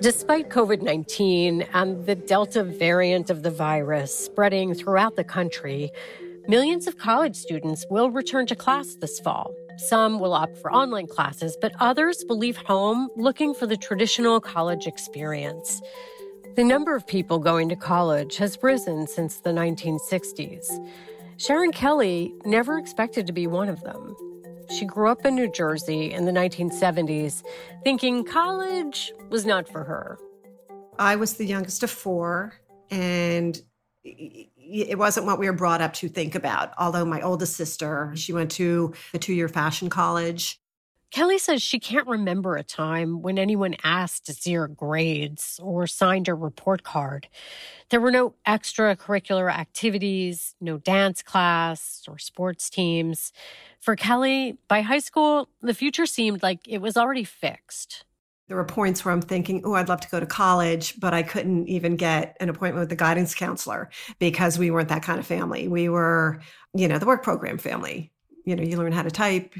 Despite COVID 19 and the Delta variant of the virus spreading throughout the country, millions of college students will return to class this fall. Some will opt for online classes, but others will leave home looking for the traditional college experience. The number of people going to college has risen since the 1960s. Sharon Kelly never expected to be one of them. She grew up in New Jersey in the 1970s, thinking college was not for her. I was the youngest of four, and it wasn't what we were brought up to think about. Although my oldest sister, she went to a two year fashion college. Kelly says she can't remember a time when anyone asked to see her grades or signed her report card. There were no extracurricular activities, no dance class or sports teams. For Kelly, by high school, the future seemed like it was already fixed. There were points where I'm thinking, oh, I'd love to go to college, but I couldn't even get an appointment with the guidance counselor because we weren't that kind of family. We were, you know, the work program family. You know, you learn how to type,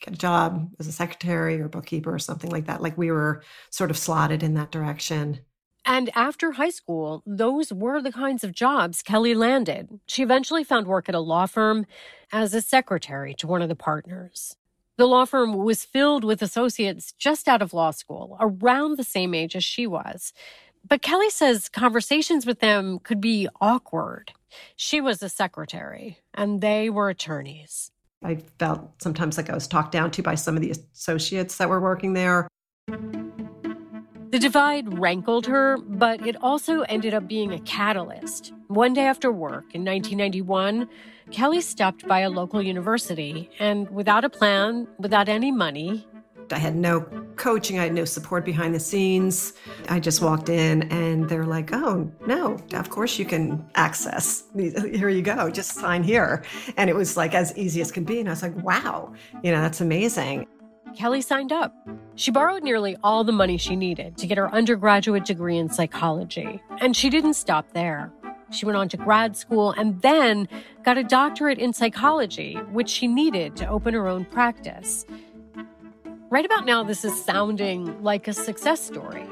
get a job as a secretary or bookkeeper or something like that. Like we were sort of slotted in that direction. And after high school, those were the kinds of jobs Kelly landed. She eventually found work at a law firm as a secretary to one of the partners. The law firm was filled with associates just out of law school, around the same age as she was. But Kelly says conversations with them could be awkward. She was a secretary, and they were attorneys. I felt sometimes like I was talked down to by some of the associates that were working there. The divide rankled her, but it also ended up being a catalyst. One day after work in 1991, Kelly stopped by a local university and, without a plan, without any money, I had no coaching, I had no support behind the scenes. I just walked in and they're like, oh, no, of course you can access. Here you go, just sign here. And it was like as easy as can be. And I was like, wow, you know, that's amazing. Kelly signed up. She borrowed nearly all the money she needed to get her undergraduate degree in psychology. And she didn't stop there. She went on to grad school and then got a doctorate in psychology, which she needed to open her own practice. Right about now, this is sounding like a success story.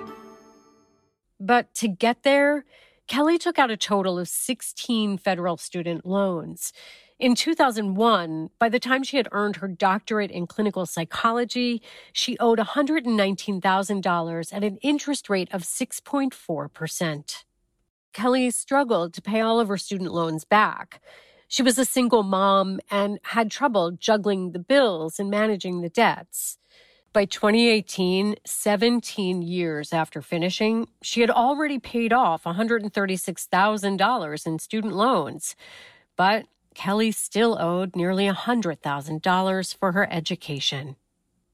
But to get there, Kelly took out a total of 16 federal student loans. In 2001, by the time she had earned her doctorate in clinical psychology, she owed $119,000 at an interest rate of 6.4%. Kelly struggled to pay all of her student loans back. She was a single mom and had trouble juggling the bills and managing the debts. By 2018, 17 years after finishing, she had already paid off $136,000 in student loans. But Kelly still owed nearly $100,000 for her education.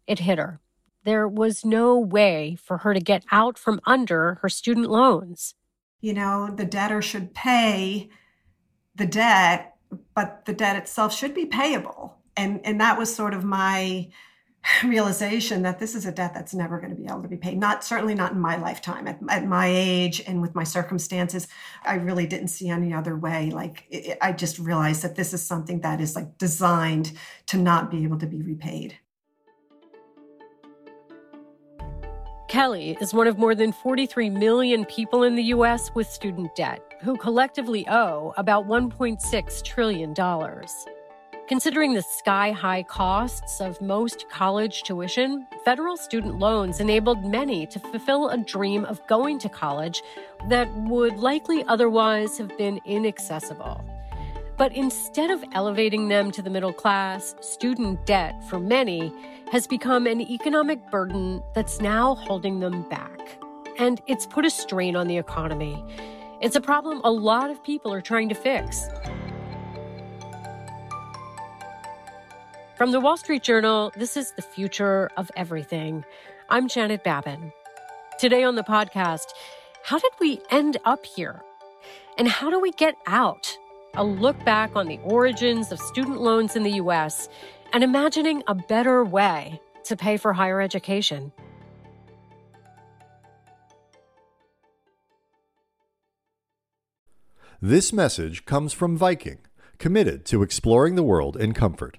It hit her. There was no way for her to get out from under her student loans. You know, the debtor should pay the debt, but the debt itself should be payable. And and that was sort of my realization that this is a debt that's never going to be able to be paid not certainly not in my lifetime at, at my age and with my circumstances i really didn't see any other way like it, i just realized that this is something that is like designed to not be able to be repaid Kelly is one of more than 43 million people in the U.S. with student debt, who collectively owe about $1.6 trillion. Considering the sky high costs of most college tuition, federal student loans enabled many to fulfill a dream of going to college that would likely otherwise have been inaccessible. But instead of elevating them to the middle class, student debt for many has become an economic burden that's now holding them back. And it's put a strain on the economy. It's a problem a lot of people are trying to fix. From the Wall Street Journal, this is the future of everything. I'm Janet Babin. Today on the podcast, how did we end up here? And how do we get out? A look back on the origins of student loans in the U.S. and imagining a better way to pay for higher education. This message comes from Viking, committed to exploring the world in comfort.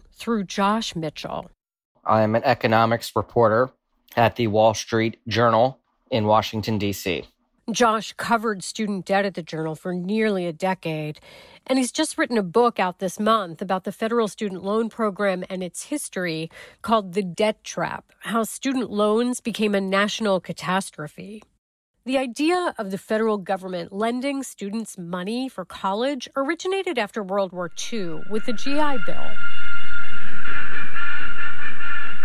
through Josh Mitchell. I'm an economics reporter at the Wall Street Journal in Washington, D.C. Josh covered student debt at the Journal for nearly a decade, and he's just written a book out this month about the federal student loan program and its history called The Debt Trap How Student Loans Became a National Catastrophe. The idea of the federal government lending students money for college originated after World War II with the GI Bill.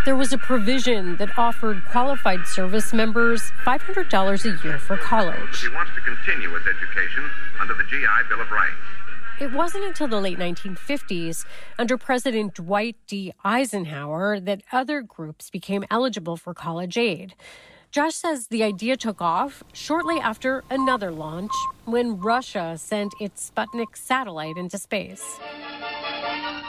There was a provision that offered qualified service members $500 a year for college. He wants to continue his education under the GI Bill of Rights. It wasn't until the late 1950s, under President Dwight D. Eisenhower, that other groups became eligible for college aid. Josh says the idea took off shortly after another launch when Russia sent its Sputnik satellite into space.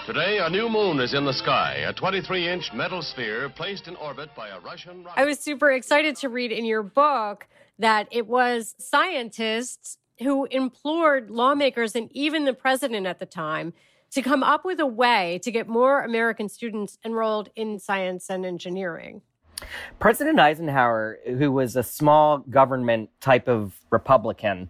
Today, a new moon is in the sky, a 23 inch metal sphere placed in orbit by a Russian rocket. I was super excited to read in your book that it was scientists who implored lawmakers and even the president at the time to come up with a way to get more American students enrolled in science and engineering. President Eisenhower, who was a small government type of Republican,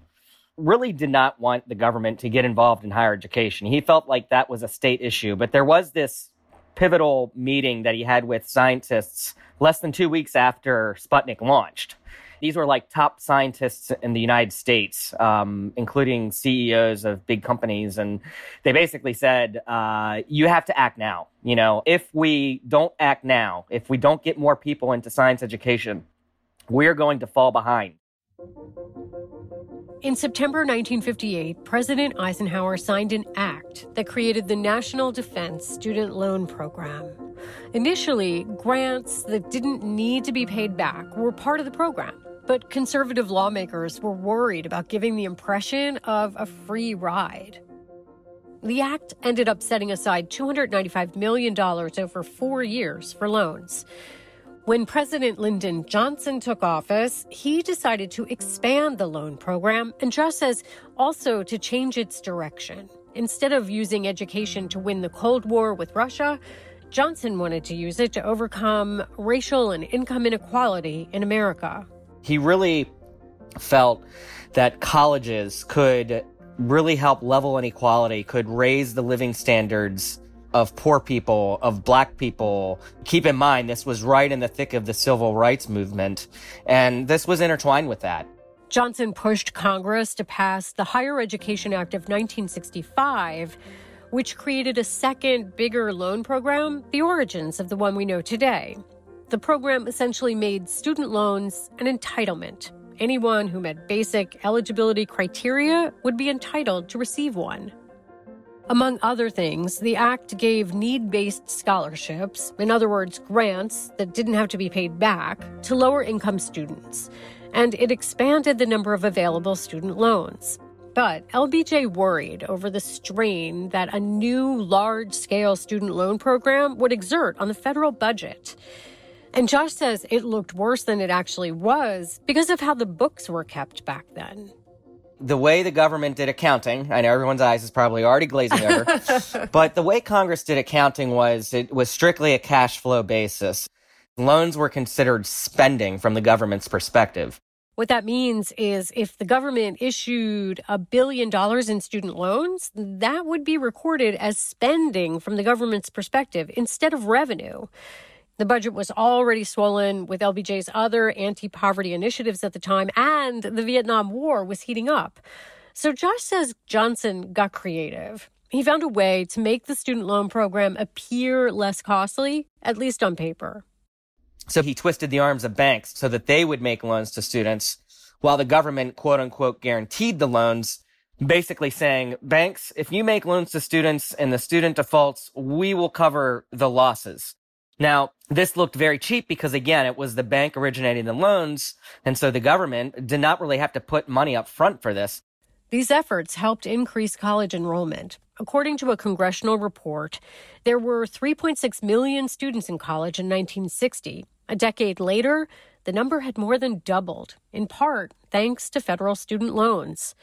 really did not want the government to get involved in higher education. He felt like that was a state issue. But there was this pivotal meeting that he had with scientists less than two weeks after Sputnik launched. These were like top scientists in the United States, um, including CEOs of big companies. And they basically said, uh, you have to act now. You know, if we don't act now, if we don't get more people into science education, we're going to fall behind. In September 1958, President Eisenhower signed an act that created the National Defense Student Loan Program. Initially, grants that didn't need to be paid back were part of the program, but conservative lawmakers were worried about giving the impression of a free ride. The act ended up setting aside $295 million over four years for loans. When President Lyndon Johnson took office, he decided to expand the loan program and Josh says also to change its direction. Instead of using education to win the Cold War with Russia, Johnson wanted to use it to overcome racial and income inequality in America. He really felt that colleges could really help level inequality, could raise the living standards of poor people, of black people. Keep in mind, this was right in the thick of the civil rights movement, and this was intertwined with that. Johnson pushed Congress to pass the Higher Education Act of 1965, which created a second, bigger loan program, the origins of the one we know today. The program essentially made student loans an entitlement. Anyone who met basic eligibility criteria would be entitled to receive one. Among other things, the Act gave need based scholarships, in other words, grants that didn't have to be paid back, to lower income students, and it expanded the number of available student loans. But LBJ worried over the strain that a new large scale student loan program would exert on the federal budget. And Josh says it looked worse than it actually was because of how the books were kept back then the way the government did accounting, I know everyone's eyes is probably already glazing over, but the way Congress did accounting was it was strictly a cash flow basis. Loans were considered spending from the government's perspective. What that means is if the government issued a billion dollars in student loans, that would be recorded as spending from the government's perspective instead of revenue. The budget was already swollen with LBJ's other anti poverty initiatives at the time, and the Vietnam War was heating up. So Josh says Johnson got creative. He found a way to make the student loan program appear less costly, at least on paper. So he twisted the arms of banks so that they would make loans to students while the government, quote unquote, guaranteed the loans, basically saying, banks, if you make loans to students and the student defaults, we will cover the losses. Now, this looked very cheap because again, it was the bank originating the loans. And so the government did not really have to put money up front for this. These efforts helped increase college enrollment. According to a congressional report, there were 3.6 million students in college in 1960. A decade later, the number had more than doubled, in part thanks to federal student loans.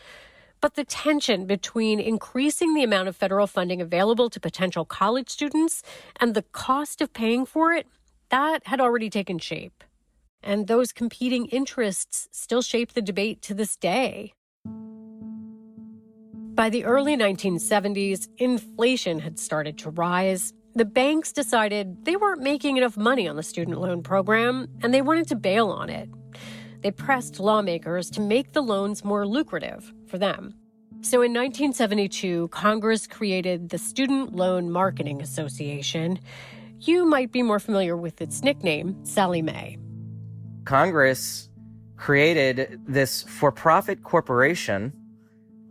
But the tension between increasing the amount of federal funding available to potential college students and the cost of paying for it, that had already taken shape. And those competing interests still shape the debate to this day. By the early 1970s, inflation had started to rise. The banks decided they weren't making enough money on the student loan program and they wanted to bail on it they pressed lawmakers to make the loans more lucrative for them. So in 1972, Congress created the Student Loan Marketing Association. You might be more familiar with its nickname, Sallie Mae. Congress created this for profit corporation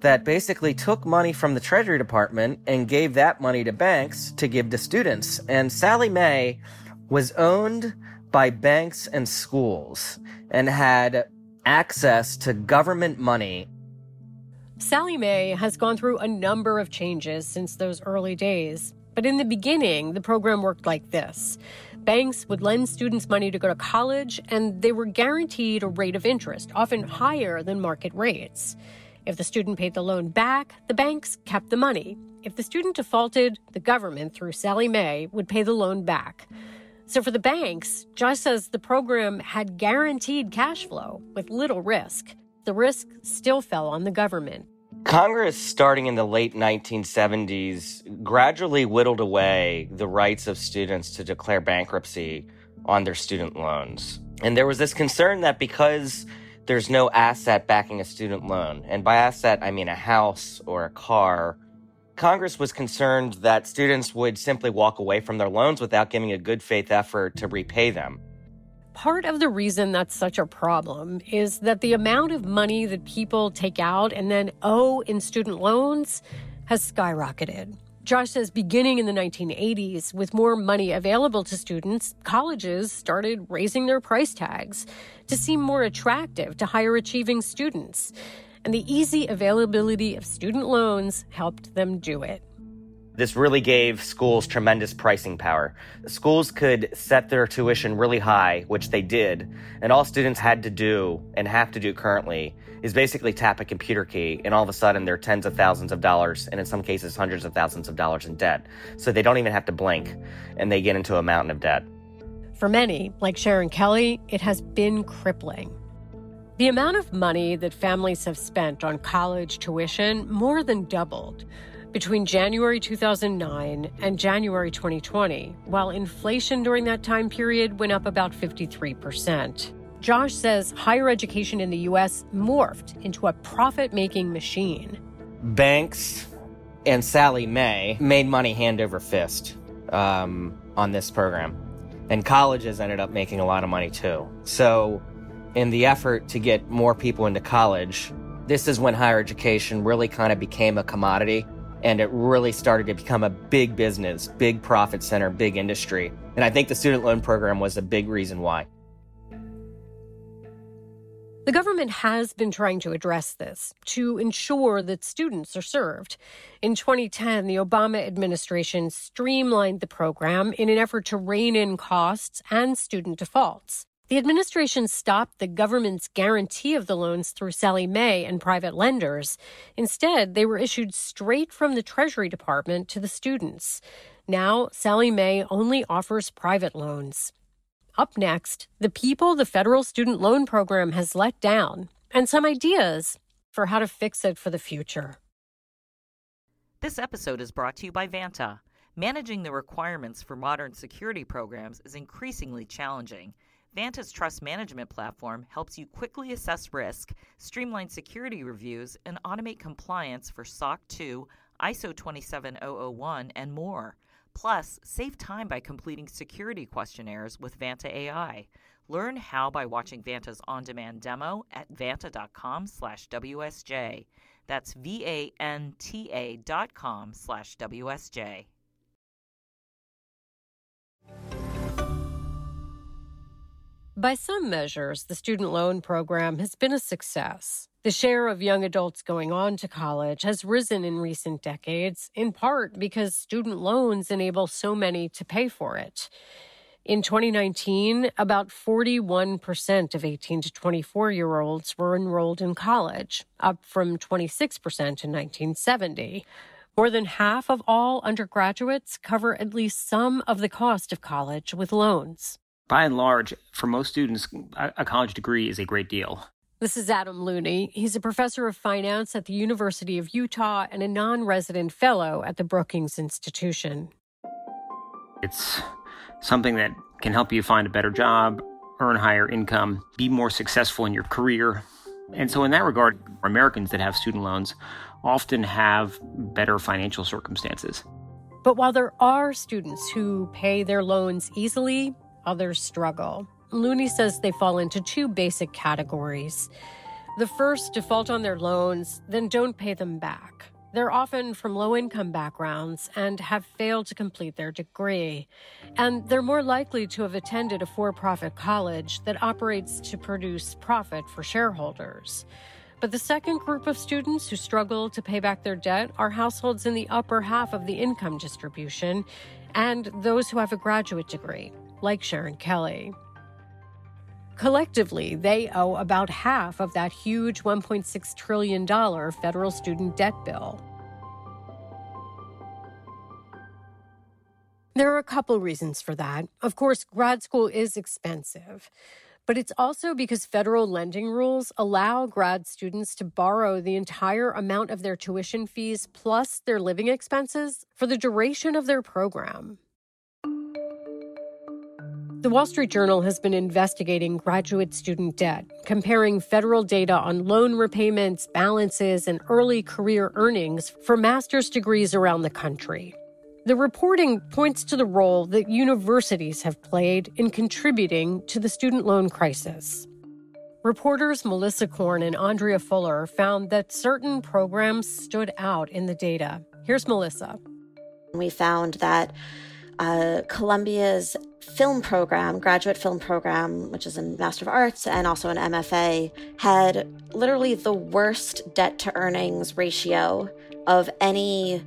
that basically took money from the Treasury Department and gave that money to banks to give to students. And Sallie Mae was owned by banks and schools and had access to government money. Sallie Mae has gone through a number of changes since those early days. But in the beginning, the program worked like this banks would lend students money to go to college, and they were guaranteed a rate of interest, often higher than market rates. If the student paid the loan back, the banks kept the money. If the student defaulted, the government, through Sallie Mae, would pay the loan back. So for the banks, Josh says the program had guaranteed cash flow with little risk. The risk still fell on the government. Congress, starting in the late 1970s, gradually whittled away the rights of students to declare bankruptcy on their student loans. And there was this concern that because there's no asset backing a student loan, and by asset, I mean a house or a car, Congress was concerned that students would simply walk away from their loans without giving a good faith effort to repay them. Part of the reason that's such a problem is that the amount of money that people take out and then owe in student loans has skyrocketed. Josh says beginning in the 1980s, with more money available to students, colleges started raising their price tags to seem more attractive to higher achieving students and the easy availability of student loans helped them do it. This really gave schools tremendous pricing power. Schools could set their tuition really high, which they did, and all students had to do and have to do currently is basically tap a computer key, and all of a sudden they're tens of thousands of dollars, and in some cases hundreds of thousands of dollars in debt. So they don't even have to blink, and they get into a mountain of debt. For many, like Sharon Kelly, it has been crippling. The amount of money that families have spent on college tuition more than doubled between January 2009 and January 2020, while inflation during that time period went up about 53%. Josh says higher education in the U.S. morphed into a profit making machine. Banks and Sallie Mae made money hand over fist um, on this program. And colleges ended up making a lot of money too. So in the effort to get more people into college, this is when higher education really kind of became a commodity and it really started to become a big business, big profit center, big industry. And I think the student loan program was a big reason why. The government has been trying to address this to ensure that students are served. In 2010, the Obama administration streamlined the program in an effort to rein in costs and student defaults. The administration stopped the government's guarantee of the loans through Sallie Mae and private lenders. Instead, they were issued straight from the Treasury Department to the students. Now, Sallie Mae only offers private loans. Up next, the people the federal student loan program has let down and some ideas for how to fix it for the future. This episode is brought to you by Vanta. Managing the requirements for modern security programs is increasingly challenging. Vanta's trust management platform helps you quickly assess risk, streamline security reviews, and automate compliance for SOC 2, ISO 27001, and more. Plus, save time by completing security questionnaires with Vanta AI. Learn how by watching Vanta's on-demand demo at vanta.com/wsj. That's V-A-N-T-A dot com slash WSJ. By some measures, the student loan program has been a success. The share of young adults going on to college has risen in recent decades, in part because student loans enable so many to pay for it. In 2019, about 41% of 18 to 24 year olds were enrolled in college, up from 26% in 1970. More than half of all undergraduates cover at least some of the cost of college with loans. By and large, for most students, a college degree is a great deal. This is Adam Looney. He's a professor of finance at the University of Utah and a non resident fellow at the Brookings Institution. It's something that can help you find a better job, earn higher income, be more successful in your career. And so, in that regard, Americans that have student loans often have better financial circumstances. But while there are students who pay their loans easily, others struggle. Looney says they fall into two basic categories. The first default on their loans, then don't pay them back. They're often from low income backgrounds and have failed to complete their degree. And they're more likely to have attended a for profit college that operates to produce profit for shareholders. But the second group of students who struggle to pay back their debt are households in the upper half of the income distribution and those who have a graduate degree, like Sharon Kelly. Collectively, they owe about half of that huge $1.6 trillion federal student debt bill. There are a couple reasons for that. Of course, grad school is expensive, but it's also because federal lending rules allow grad students to borrow the entire amount of their tuition fees plus their living expenses for the duration of their program. The Wall Street Journal has been investigating graduate student debt, comparing federal data on loan repayments, balances, and early career earnings for master's degrees around the country. The reporting points to the role that universities have played in contributing to the student loan crisis. Reporters Melissa Korn and Andrea Fuller found that certain programs stood out in the data. Here's Melissa. We found that uh, Columbia's film program, graduate film program, which is a Master of Arts and also an MFA, had literally the worst debt to earnings ratio of any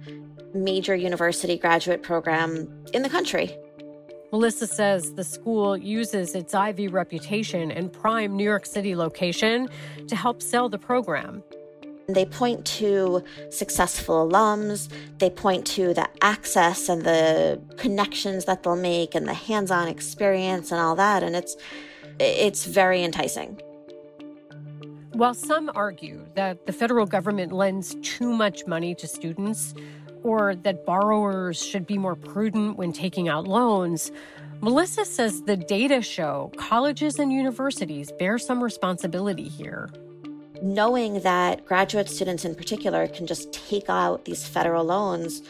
major university graduate program in the country. Melissa says the school uses its Ivy reputation and prime New York City location to help sell the program. They point to successful alums, they point to the access and the connections that they'll make and the hands-on experience and all that. And it's it's very enticing. While some argue that the federal government lends too much money to students or that borrowers should be more prudent when taking out loans, Melissa says the data show colleges and universities bear some responsibility here knowing that graduate students in particular can just take out these federal loans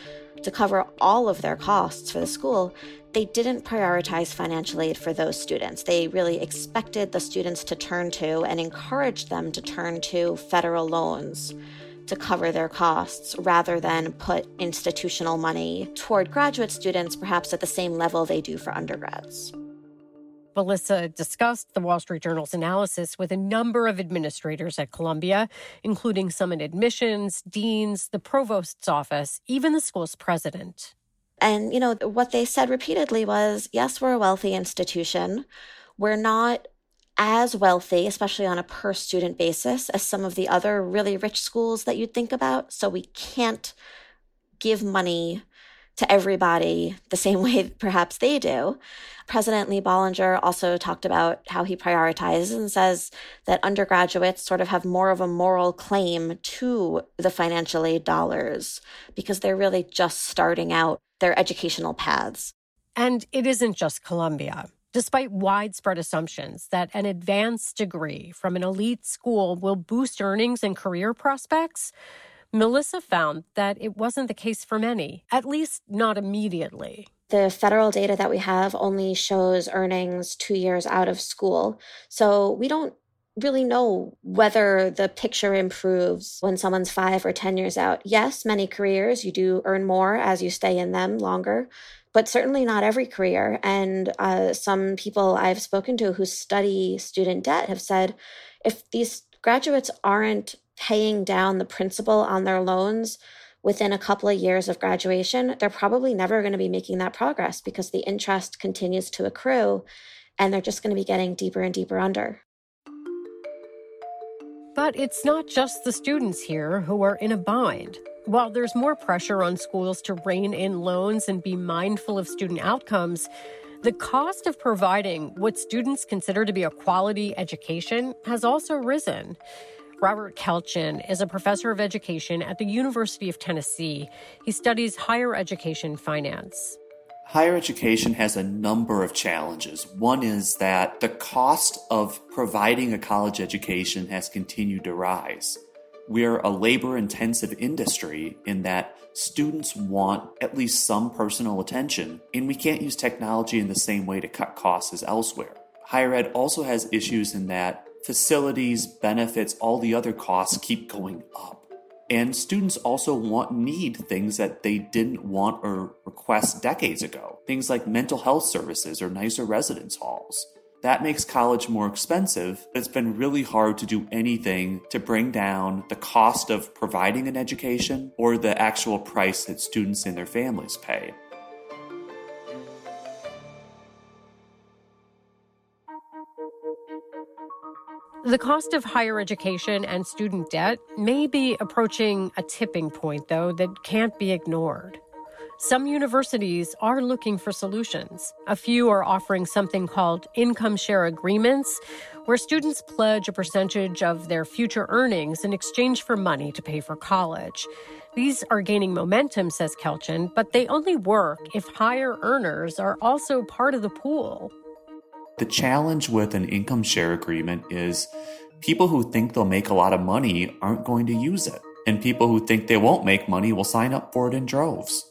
to cover all of their costs for the school, they didn't prioritize financial aid for those students. They really expected the students to turn to and encouraged them to turn to federal loans to cover their costs rather than put institutional money toward graduate students, perhaps at the same level they do for undergrads. Melissa discussed the Wall Street Journal's analysis with a number of administrators at Columbia, including some in admissions, deans, the provost's office, even the school's president. And, you know, what they said repeatedly was yes, we're a wealthy institution. We're not as wealthy, especially on a per student basis, as some of the other really rich schools that you'd think about. So we can't give money to everybody the same way perhaps they do. President Lee Bollinger also talked about how he prioritizes and says that undergraduates sort of have more of a moral claim to the financial aid dollars because they're really just starting out their educational paths. And it isn't just Columbia. Despite widespread assumptions that an advanced degree from an elite school will boost earnings and career prospects, Melissa found that it wasn't the case for many, at least not immediately. The federal data that we have only shows earnings two years out of school. So we don't really know whether the picture improves when someone's five or 10 years out. Yes, many careers, you do earn more as you stay in them longer, but certainly not every career. And uh, some people I've spoken to who study student debt have said if these graduates aren't paying down the principal on their loans within a couple of years of graduation, they're probably never going to be making that progress because the interest continues to accrue and they're just going to be getting deeper and deeper under. But it's not just the students here who are in a bind. While there's more pressure on schools to rein in loans and be mindful of student outcomes, the cost of providing what students consider to be a quality education has also risen. Robert Kelchen is a professor of education at the University of Tennessee. He studies higher education finance. Higher education has a number of challenges. One is that the cost of providing a college education has continued to rise. We're a labor intensive industry in that students want at least some personal attention, and we can't use technology in the same way to cut costs as elsewhere. Higher ed also has issues in that facilities, benefits, all the other costs keep going up. And students also want need things that they didn't want or request decades ago. Things like mental health services or nicer residence halls. That makes college more expensive. It's been really hard to do anything to bring down the cost of providing an education or the actual price that students and their families pay. The cost of higher education and student debt may be approaching a tipping point, though, that can't be ignored. Some universities are looking for solutions. A few are offering something called income share agreements, where students pledge a percentage of their future earnings in exchange for money to pay for college. These are gaining momentum, says Kelchen, but they only work if higher earners are also part of the pool. The challenge with an income share agreement is people who think they'll make a lot of money aren't going to use it. And people who think they won't make money will sign up for it in droves.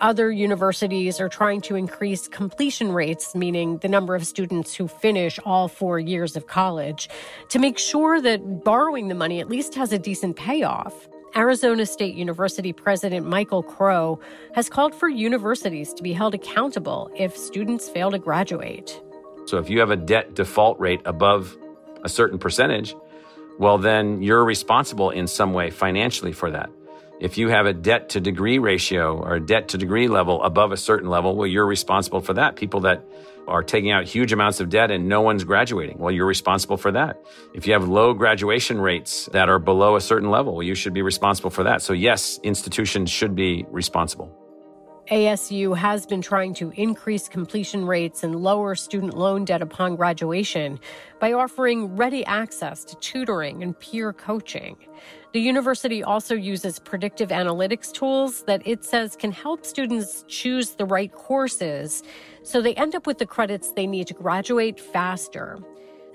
Other universities are trying to increase completion rates, meaning the number of students who finish all four years of college, to make sure that borrowing the money at least has a decent payoff. Arizona State University President Michael Crow has called for universities to be held accountable if students fail to graduate. So if you have a debt default rate above a certain percentage, well, then you're responsible in some way financially for that. If you have a debt to degree ratio or a debt to degree level above a certain level, well, you're responsible for that. People that are taking out huge amounts of debt and no one's graduating. Well, you're responsible for that. If you have low graduation rates that are below a certain level, well, you should be responsible for that. So, yes, institutions should be responsible. ASU has been trying to increase completion rates and lower student loan debt upon graduation by offering ready access to tutoring and peer coaching. The university also uses predictive analytics tools that it says can help students choose the right courses so they end up with the credits they need to graduate faster.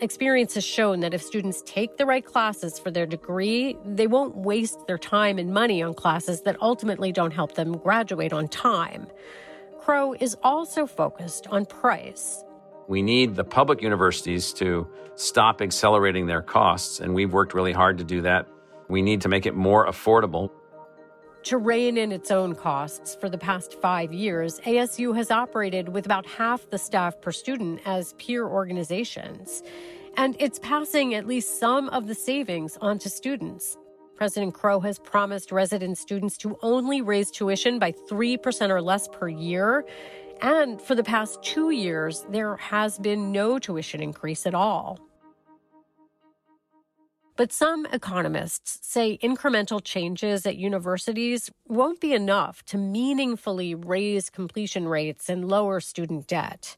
Experience has shown that if students take the right classes for their degree, they won't waste their time and money on classes that ultimately don't help them graduate on time. Crow is also focused on price. We need the public universities to stop accelerating their costs, and we've worked really hard to do that. We need to make it more affordable to rein in its own costs for the past five years, ASU has operated with about half the staff per student as peer organizations. And it's passing at least some of the savings on to students. President Crow has promised resident students to only raise tuition by 3% or less per year. And for the past two years, there has been no tuition increase at all. But some economists say incremental changes at universities won't be enough to meaningfully raise completion rates and lower student debt.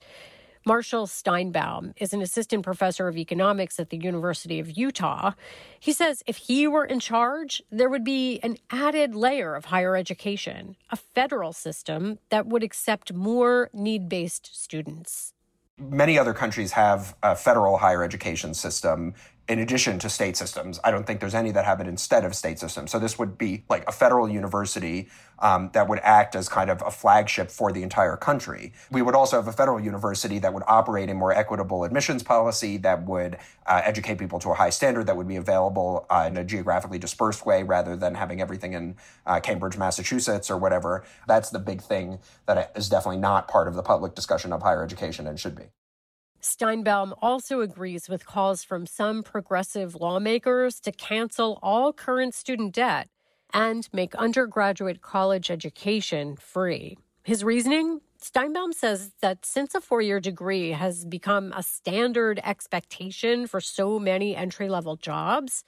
Marshall Steinbaum is an assistant professor of economics at the University of Utah. He says if he were in charge, there would be an added layer of higher education, a federal system that would accept more need based students. Many other countries have a federal higher education system in addition to state systems. I don't think there's any that have it instead of state systems. So this would be like a federal university um, that would act as kind of a flagship for the entire country. We would also have a federal university that would operate a more equitable admissions policy that would uh, educate people to a high standard that would be available uh, in a geographically dispersed way rather than having everything in uh, Cambridge, Massachusetts or whatever. That's the big thing that is definitely not part of the public discussion of higher education and should be. Steinbaum also agrees with calls from some progressive lawmakers to cancel all current student debt and make undergraduate college education free. His reasoning? Steinbaum says that since a four year degree has become a standard expectation for so many entry level jobs,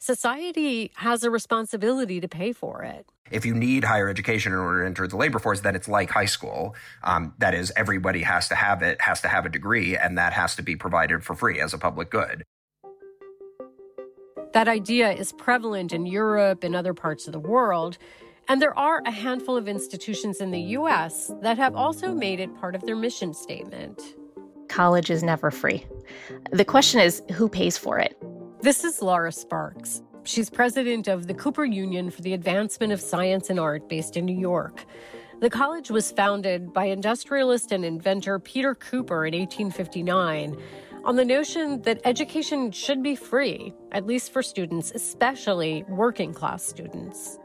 society has a responsibility to pay for it. If you need higher education in order to enter the labor force, then it's like high school. Um, that is, everybody has to have it, has to have a degree, and that has to be provided for free as a public good. That idea is prevalent in Europe and other parts of the world. And there are a handful of institutions in the US that have also made it part of their mission statement. College is never free. The question is who pays for it? This is Laura Sparks. She's president of the Cooper Union for the Advancement of Science and Art based in New York. The college was founded by industrialist and inventor Peter Cooper in 1859 on the notion that education should be free, at least for students, especially working class students.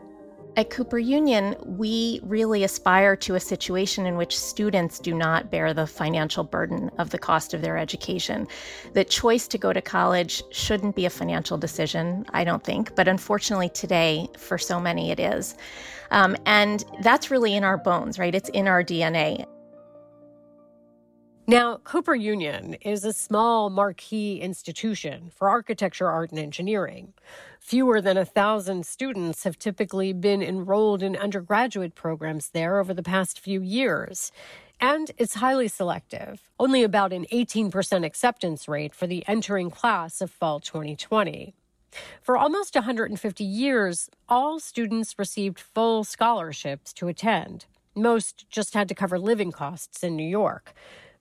At Cooper Union, we really aspire to a situation in which students do not bear the financial burden of the cost of their education. The choice to go to college shouldn't be a financial decision, I don't think, but unfortunately today, for so many, it is. Um, and that's really in our bones, right? It's in our DNA. Now, Cooper Union is a small marquee institution for architecture, art, and engineering. Fewer than a thousand students have typically been enrolled in undergraduate programs there over the past few years. And it's highly selective, only about an 18% acceptance rate for the entering class of fall 2020. For almost 150 years, all students received full scholarships to attend. Most just had to cover living costs in New York.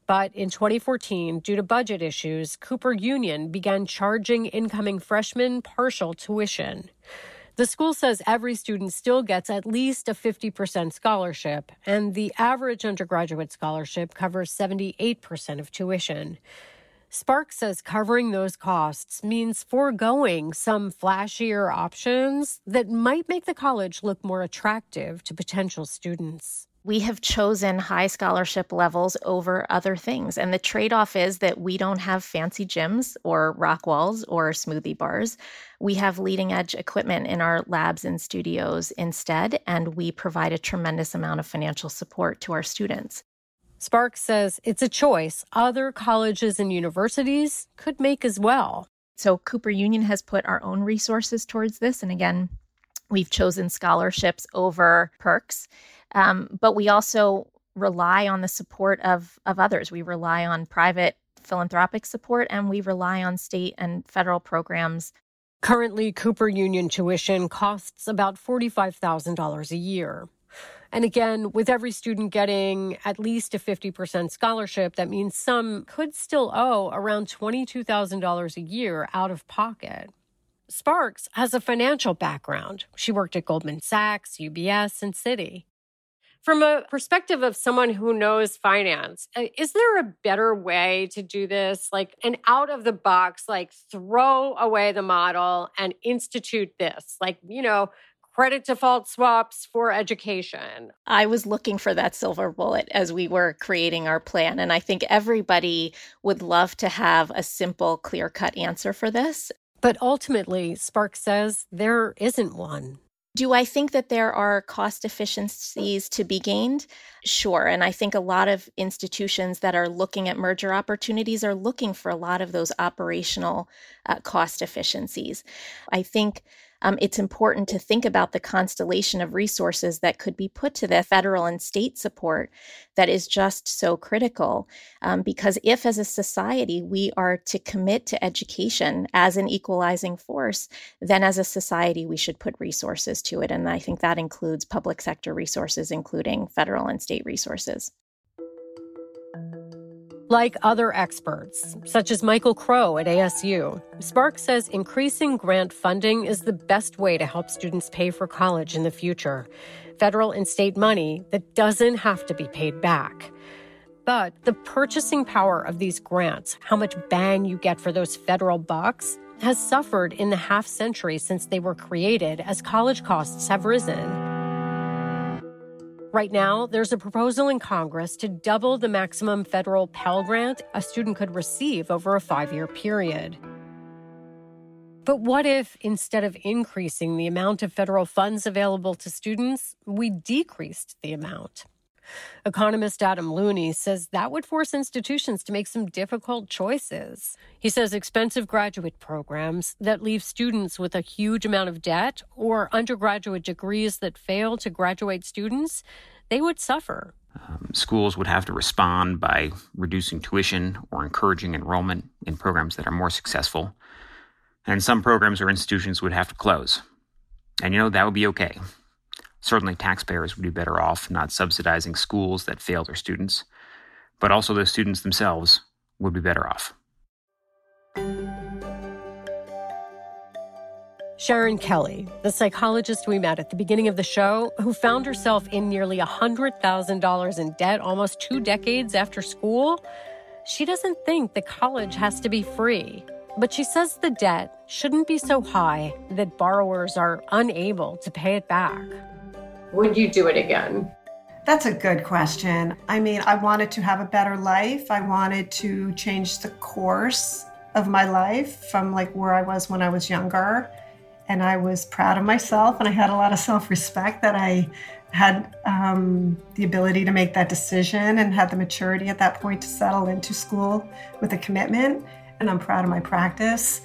But in 2014, due to budget issues, Cooper Union began charging incoming freshmen partial tuition. The school says every student still gets at least a 50% scholarship, and the average undergraduate scholarship covers 78% of tuition. Sparks says covering those costs means foregoing some flashier options that might make the college look more attractive to potential students we have chosen high scholarship levels over other things. And the trade off is that we don't have fancy gyms or rock walls or smoothie bars. We have leading edge equipment in our labs and studios instead, and we provide a tremendous amount of financial support to our students. Sparks says it's a choice other colleges and universities could make as well. So, Cooper Union has put our own resources towards this. And again, we've chosen scholarships over perks. Um, but we also rely on the support of, of others. We rely on private philanthropic support and we rely on state and federal programs. Currently, Cooper Union tuition costs about $45,000 a year. And again, with every student getting at least a 50% scholarship, that means some could still owe around $22,000 a year out of pocket. Sparks has a financial background. She worked at Goldman Sachs, UBS, and Citi. From a perspective of someone who knows finance, uh, is there a better way to do this? Like an out of the box, like throw away the model and institute this, like, you know, credit default swaps for education. I was looking for that silver bullet as we were creating our plan. And I think everybody would love to have a simple, clear cut answer for this. But ultimately, Spark says there isn't one. Do I think that there are cost efficiencies to be gained? Sure. And I think a lot of institutions that are looking at merger opportunities are looking for a lot of those operational uh, cost efficiencies. I think um, it's important to think about the constellation of resources that could be put to the federal and state support that is just so critical. Um, because if, as a society, we are to commit to education as an equalizing force, then as a society, we should put resources to it. And I think that includes public sector resources, including federal and state resources. Like other experts, such as Michael Crow at ASU, Spark says increasing grant funding is the best way to help students pay for college in the future. Federal and state money that doesn't have to be paid back. But the purchasing power of these grants, how much bang you get for those federal bucks, has suffered in the half century since they were created as college costs have risen. Right now, there's a proposal in Congress to double the maximum federal Pell Grant a student could receive over a five year period. But what if, instead of increasing the amount of federal funds available to students, we decreased the amount? Economist Adam Looney says that would force institutions to make some difficult choices. He says expensive graduate programs that leave students with a huge amount of debt or undergraduate degrees that fail to graduate students, they would suffer. Um, schools would have to respond by reducing tuition or encouraging enrollment in programs that are more successful. And some programs or institutions would have to close. And you know, that would be okay. Certainly, taxpayers would be better off not subsidizing schools that fail their students, but also the students themselves would be better off. Sharon Kelly, the psychologist we met at the beginning of the show, who found herself in nearly $100,000 in debt almost two decades after school, she doesn't think that college has to be free. But she says the debt shouldn't be so high that borrowers are unable to pay it back. Would you do it again? That's a good question. I mean, I wanted to have a better life. I wanted to change the course of my life from like where I was when I was younger. And I was proud of myself and I had a lot of self respect that I had um, the ability to make that decision and had the maturity at that point to settle into school with a commitment. And I'm proud of my practice.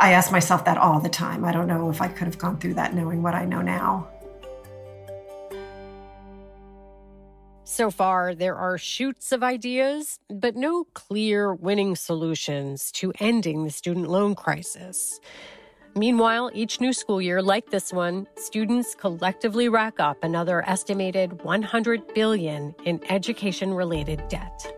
I ask myself that all the time. I don't know if I could have gone through that knowing what I know now. So far, there are shoots of ideas, but no clear winning solutions to ending the student loan crisis. Meanwhile, each new school year like this one, students collectively rack up another estimated 100 billion in education-related debt.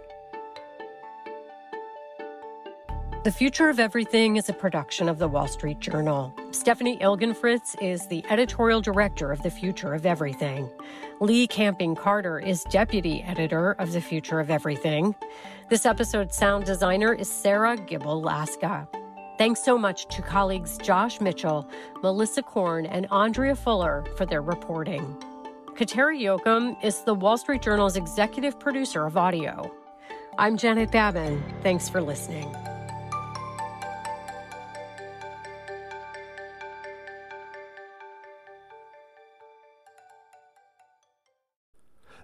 The Future of Everything is a production of the Wall Street Journal. Stephanie Ilgenfritz is the editorial director of The Future of Everything. Leigh Kamping-Carder is deputy editor of The Future of Everything. This episode's sound designer is Sarah Gibble Laska. Thanks so much to colleagues Josh Mitchell, Melissa Korn, and Andrea Fuller for their reporting. Kateri Jochum is the Wall Street Journal's executive producer of audio. I'm Janet Babin. Thanks for listening.